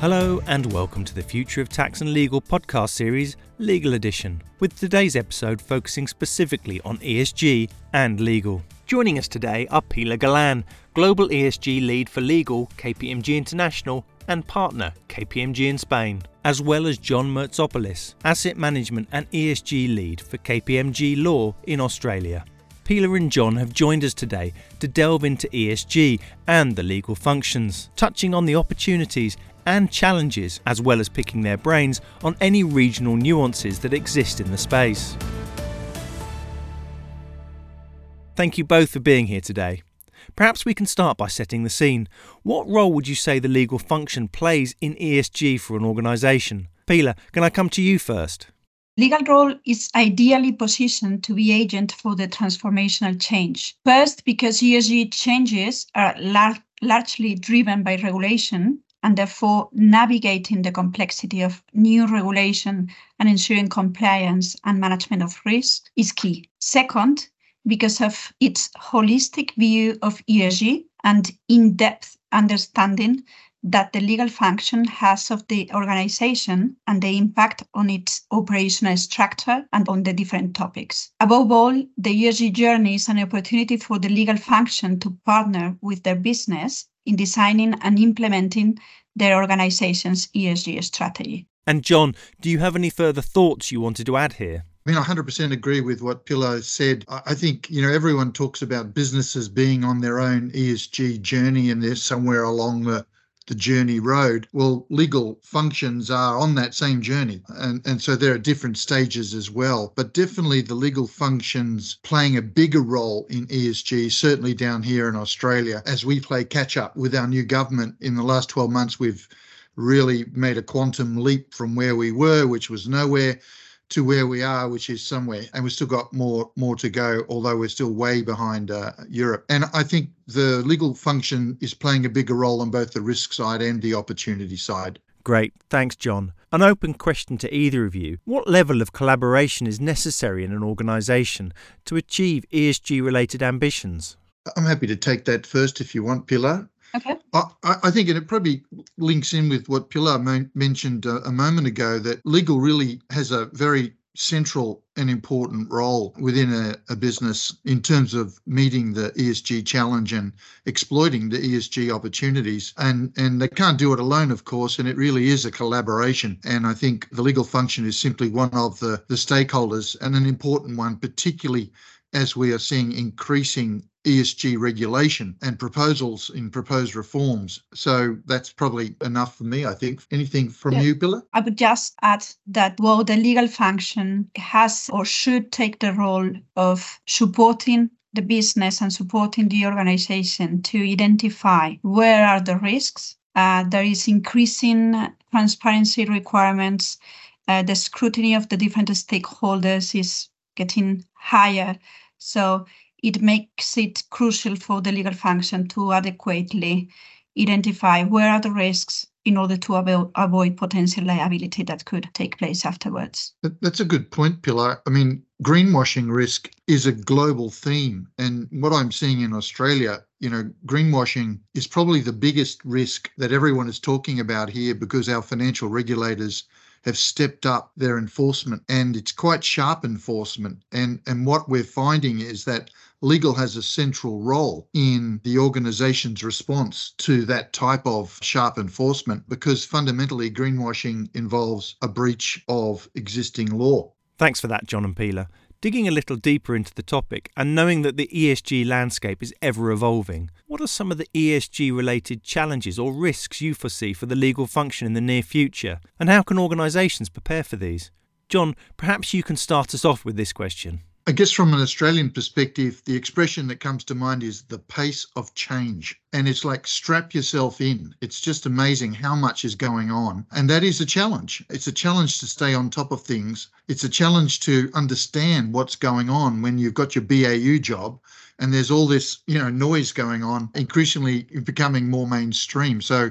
Hello, and welcome to the Future of Tax and Legal podcast series, Legal Edition, with today's episode focusing specifically on ESG and legal. Joining us today are Pilar Galan, Global ESG Lead for Legal, KPMG International, and partner, KPMG in Spain, as well as John Moutsopoulos, Asset Management and ESG Lead for KPMG Law in Australia. Pilar and John have joined us today to delve into ESG and the legal functions, touching on the opportunities and challenges, as well as picking their brains on any regional nuances that exist in the space. Thank you both for being here today. Perhaps we can start by setting the scene. What role would you say the legal function plays in ESG for an organisation? Pilar, can I come to you first? Legal role is ideally positioned to be agent for the transformational change. First, because ESG changes are lar- largely driven by regulation, and therefore navigating the complexity of new regulation and ensuring compliance and management of risk is key. Second, because of its holistic view of ESG and in depth understanding that the legal function has of the organization and the impact on its operational structure and on the different topics. Above all, the ESG journey is an opportunity for the legal function to partner with their business in designing and implementing their organization's ESG strategy. And John, do you have any further thoughts you wanted to add here? I mean, I 100% agree with what Pilar said. I think, you know, everyone talks about businesses being on their own ESG journey and they're somewhere along the the journey road. Well, legal functions are on that same journey. And, and so there are different stages as well. But definitely the legal functions playing a bigger role in ESG, certainly down here in Australia, as we play catch up with our new government. In the last 12 months, we've really made a quantum leap from where we were, which was nowhere to where we are, which is somewhere, and we've still got more more to go. Although we're still way behind uh, Europe, and I think the legal function is playing a bigger role on both the risk side and the opportunity side. Great, thanks, John. An open question to either of you: What level of collaboration is necessary in an organisation to achieve ESG-related ambitions? I'm happy to take that first if you want, Pilar. Okay. I, I think it probably links in with what Pilar mentioned a, a moment ago that legal really has a very central and important role within a, a, business in terms of meeting the ESG challenge and exploiting the ESG opportunities. And and they can't do it alone, of course, and it really is a collaboration. And I think the legal function is simply one of the, the stakeholders and an important one, particularly as we are seeing increasing ESG regulation and proposals in proposed reforms. So that's probably enough for me, I think. Anything from yeah. you, Pilar? I would just add that while the legal function has or should take the role of supporting the business and supporting the organization to identify where are the risks. Uh, there is increasing transparency requirements. Uh, the scrutiny of the different stakeholders is getting higher. So it makes it crucial for the legal function to adequately identify where are the risks in order to avo- avoid potential liability that could take place afterwards. That's a good point, Pilar. I mean, greenwashing risk is a global theme. And what I'm seeing in Australia, you know, greenwashing is probably the biggest risk that everyone is talking about here because our financial regulators have stepped up their enforcement and it's quite sharp enforcement. And, and what we're finding is that legal has a central role in the organization's response to that type of sharp enforcement because fundamentally greenwashing involves a breach of existing law. Thanks for that, John and Pilar. Digging a little deeper into the topic and knowing that the ESG landscape is ever evolving, what are some of the ESG related challenges or risks you foresee for the legal function in the near future? And how can organisations prepare for these? John, perhaps you can start us off with this question. I guess from an Australian perspective, the expression that comes to mind is the pace of change. And it's like strap yourself in. It's just amazing how much is going on. And that is a challenge. It's a challenge to stay on top of things. It's a challenge to understand what's going on when you've got your BAU job and there's all this, you know, noise going on, increasingly becoming more mainstream. So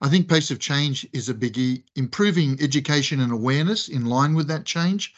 I think pace of change is a biggie. Improving education and awareness in line with that change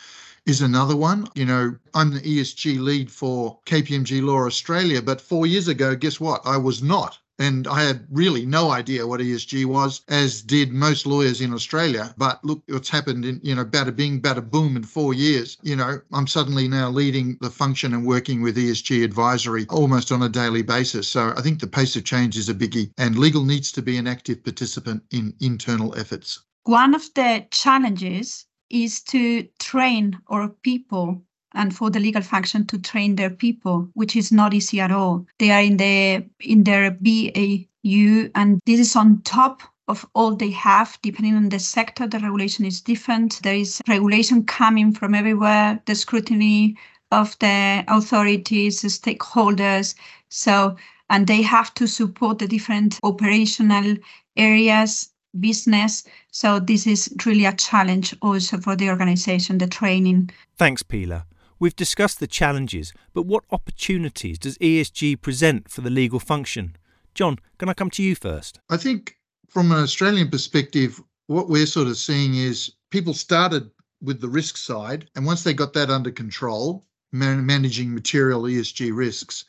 is another one. You know, I'm the ESG lead for KPMG Law Australia, but four years ago, guess what? I was not. and I had really no idea what ESG was, as did most lawyers in Australia. But look what's happened in, you know, bada bing, bada boom in four years. You know, I'm suddenly now leading the function and working with ESG advisory almost on a daily basis. So I think the pace of change is a biggie, and legal needs to be an active participant in internal efforts. One of the challenges is to train our people and for the legal function to train their people, which is not easy at all. They are in the in their BAU, and this is on top of all they have. Depending on the sector, the regulation is different. There is regulation coming from everywhere. The scrutiny of the authorities, the stakeholders. So, and they have to support the different operational areas business. So this is really a challenge also for the organization, the training. Thanks, Pilar. We've discussed the challenges, but what opportunities does ESG present for the legal function? John, can I come to you first? I think from an Australian perspective, what we're sort of seeing is people started with the risk side, and once they got that under control, man- managing material ESG risks,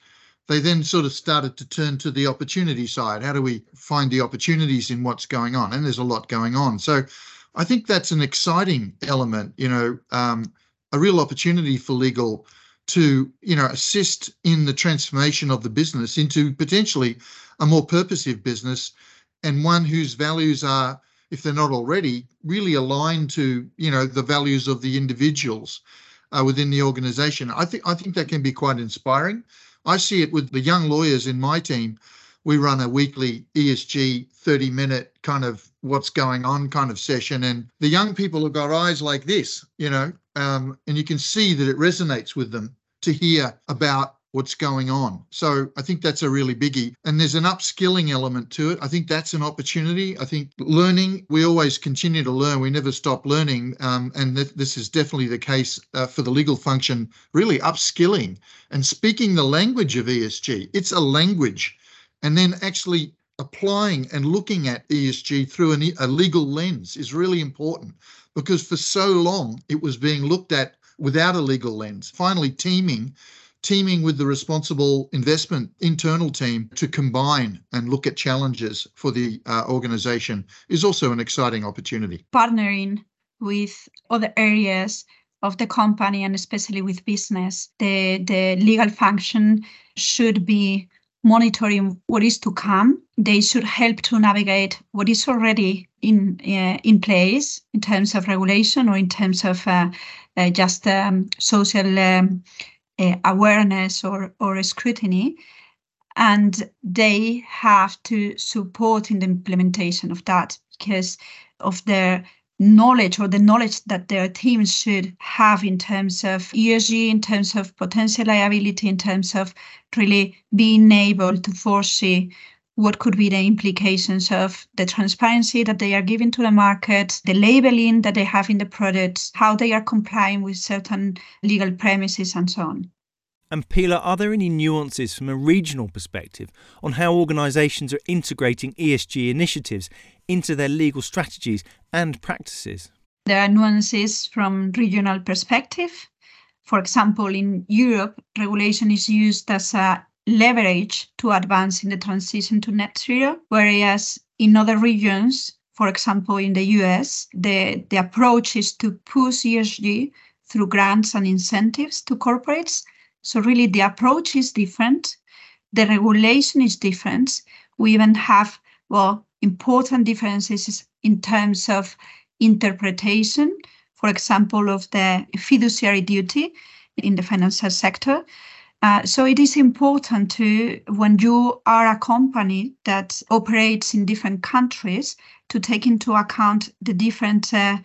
they then sort of started to turn to the opportunity side. How do we find the opportunities in what's going on? And there's a lot going on. So I think that's an exciting element. You know, um, a real opportunity for legal to you know assist in the transformation of the business into potentially a more purposive business and one whose values are if they're not already really aligned to you know the values of the individuals uh, within the organization i think i think that can be quite inspiring i see it with the young lawyers in my team. We run a weekly esg 30 minute kind of what's going on kind of session and the young people have got eyes like this you know um, and you can see that it resonates with them to hear about what's going on. So I think that's a really biggie. And there's an upskilling element to it. I think that's an opportunity. I think learning, we always continue to learn. We never stop learning. Um, and th- this is definitely the case uh, for the legal function, really upskilling and speaking the language of ESG. It's a language. And then actually applying and looking at ESG through an, a legal lens is really important because for so long it was being looked at without a legal lens. Finally, teaming teaming with the responsible investment internal team to combine and look at challenges for the uh, organization is also an exciting opportunity. Partnering with other areas of the company and especially with business, the, the legal function should be monitoring what is to come. They should help to navigate what is already in uh, in place in terms of regulation or in terms of uh, uh, just um, social um, uh, awareness or or scrutiny, and they have to support in the implementation of that because of their knowledge or the knowledge that their teams should have in terms of ESG, in terms of potential liability, in terms of really being able to foresee what could be the implications of the transparency that they are giving to the market, the labeling that they have in the products, how they are complying with certain legal premises, and so on. And Pilar, are there any nuances from a regional perspective on how organisations are integrating ESG initiatives into their legal strategies and practices? There are nuances from regional perspective. For example, in Europe, regulation is used as a leverage to advance in the transition to net zero, whereas in other regions, for example, in the US, the, the approach is to push ESG through grants and incentives to corporates. So, really, the approach is different, the regulation is different. We even have, well, important differences in terms of interpretation, for example, of the fiduciary duty in the financial sector. Uh, so it is important to, when you are a company that operates in different countries, to take into account the different uh,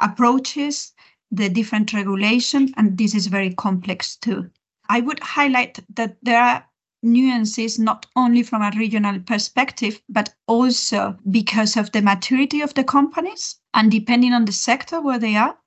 approaches, the different regulation, and this is very complex too. I would highlight that there are nuances not only from a regional perspective, but also because of the maturity of the companies and depending on the sector where they are.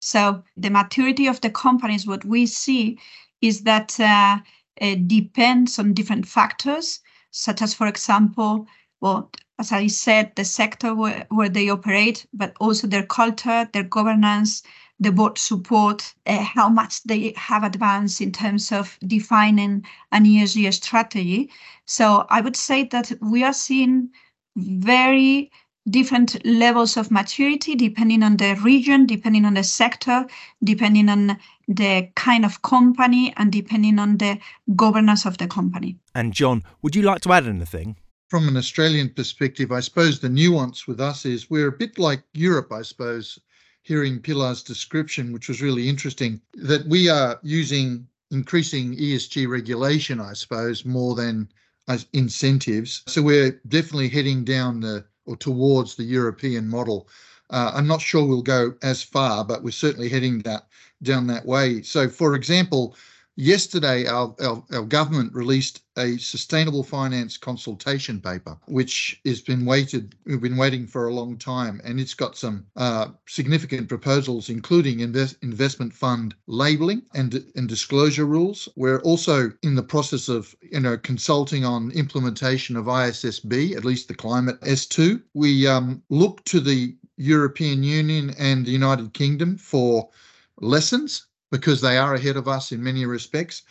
So the maturity of the companies, what we see is that uh, it depends on different factors, such as, for example, well, as I said, the sector where, where they operate, but also their culture, their governance, the board support, uh, how much they have advanced in terms of defining an ESG strategy. So I would say that we are seeing very different levels of maturity depending on the region, depending on the sector, depending on the kind of company, and depending on the governance of the company. And John, would you like to add anything? From an Australian perspective, I suppose the nuance with us is we're a bit like Europe, I suppose, hearing Pilar's description, which was really interesting, that we are using increasing ESG regulation, I suppose, more than as incentives. So we're definitely heading down the or towards the European model. Uh, I'm not sure we'll go as far, but we're certainly heading that down that way. So, for example, Yesterday, our, our, our, government released a sustainable finance consultation paper, which has been waited. We've been waiting for a long time, and it's got some uh, significant proposals, including invest, investment fund labeling and, and disclosure rules. We're also in the process of, you know, consulting on implementation of ISSB, at least the climate S2. We um, look to the European Union and the United Kingdom for lessons because they are ahead of us in many respects.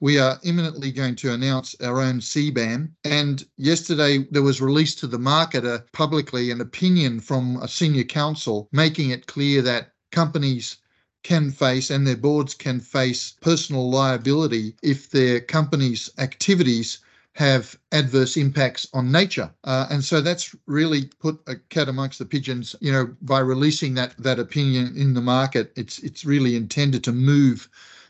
We are imminently going to announce our own CBAM. And yesterday there was released to the market a, publicly an opinion from a senior counsel making it clear that companies can face and their boards can face personal liability if their company's activities have adverse impacts on nature. Uh, and so that's really put a cat amongst the pigeons. You know, by releasing that that opinion in the market, it's it's really intended to move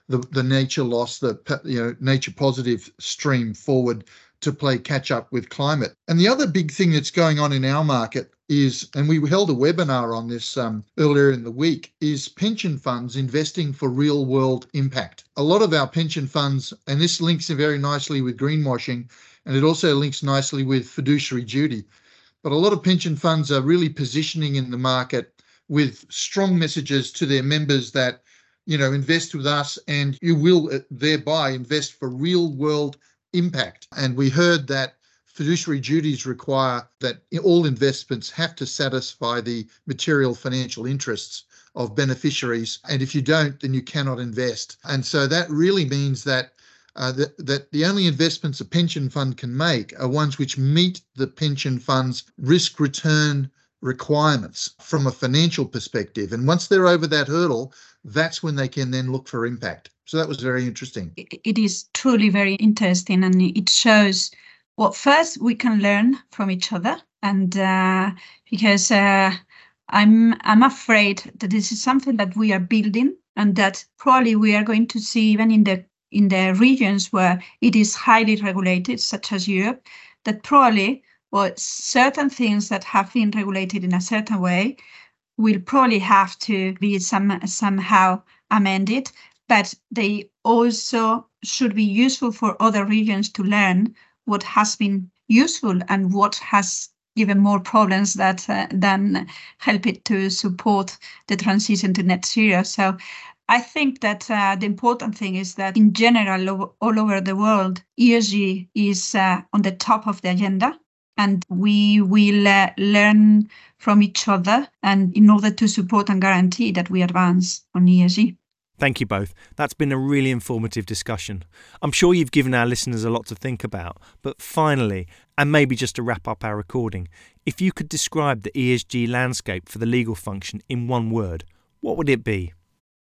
the the nature loss, the you know nature positive stream forward to play catch up with climate. And the other big thing that's going on in our market is, and we held a webinar on this um, earlier in the week, is pension funds investing for real world impact. A lot of our pension funds, and this links very nicely with greenwashing, and it also links nicely with fiduciary duty. But a lot of pension funds are really positioning in the market with strong messages to their members that, you know, invest with us and you will uh, thereby invest for real world impact. And we heard that fiduciary duties require that all investments have to satisfy the material financial interests of beneficiaries. And if you don't, then you cannot invest. And so that really means that uh, that, that the only investments a pension fund can make are ones which meet the pension fund's risk return requirements from a financial perspective. And once they're over that hurdle, that's when they can then look for impact. So that was very interesting. It is truly very interesting and it shows well, first we can learn from each other, and uh, because uh, I'm I'm afraid that this is something that we are building, and that probably we are going to see even in the in the regions where it is highly regulated, such as Europe, that probably well certain things that have been regulated in a certain way will probably have to be some somehow amended, but they also should be useful for other regions to learn what has been useful and what has given more problems that uh, than help it to support the transition to net zero. So I think that uh, the important thing is that in general, all over the world, ESG is uh, on the top of the agenda. And we will uh, learn from each other and in order to support and guarantee that we advance on ESG. Thank you both. That's been a really informative discussion. I'm sure you've given our listeners a lot to think about. But finally, and maybe just to wrap up our recording, if you could describe the ESG landscape for the legal function in one word, what would it be?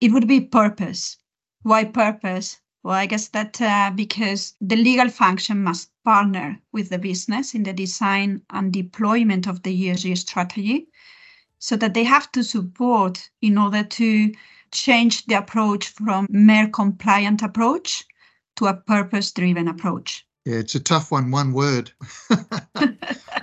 It would be purpose. Why purpose? Well, I guess that uh, because the legal function must partner with the business in the design and deployment of the ESG strategy so that they have to support in order to change the approach from mere compliant approach to a purpose driven approach? Yeah, it's a tough one. One word.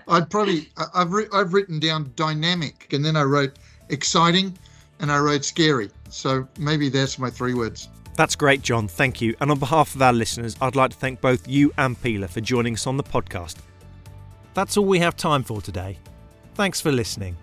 I'd probably I've re- I've written down dynamic, and then I wrote exciting, and I wrote scary. So maybe that's my three words. That's great, John. Thank you. And on behalf of our listeners, I'd like to thank both you and Pilar for joining us on the podcast. That's all we have time for today. Thanks for listening.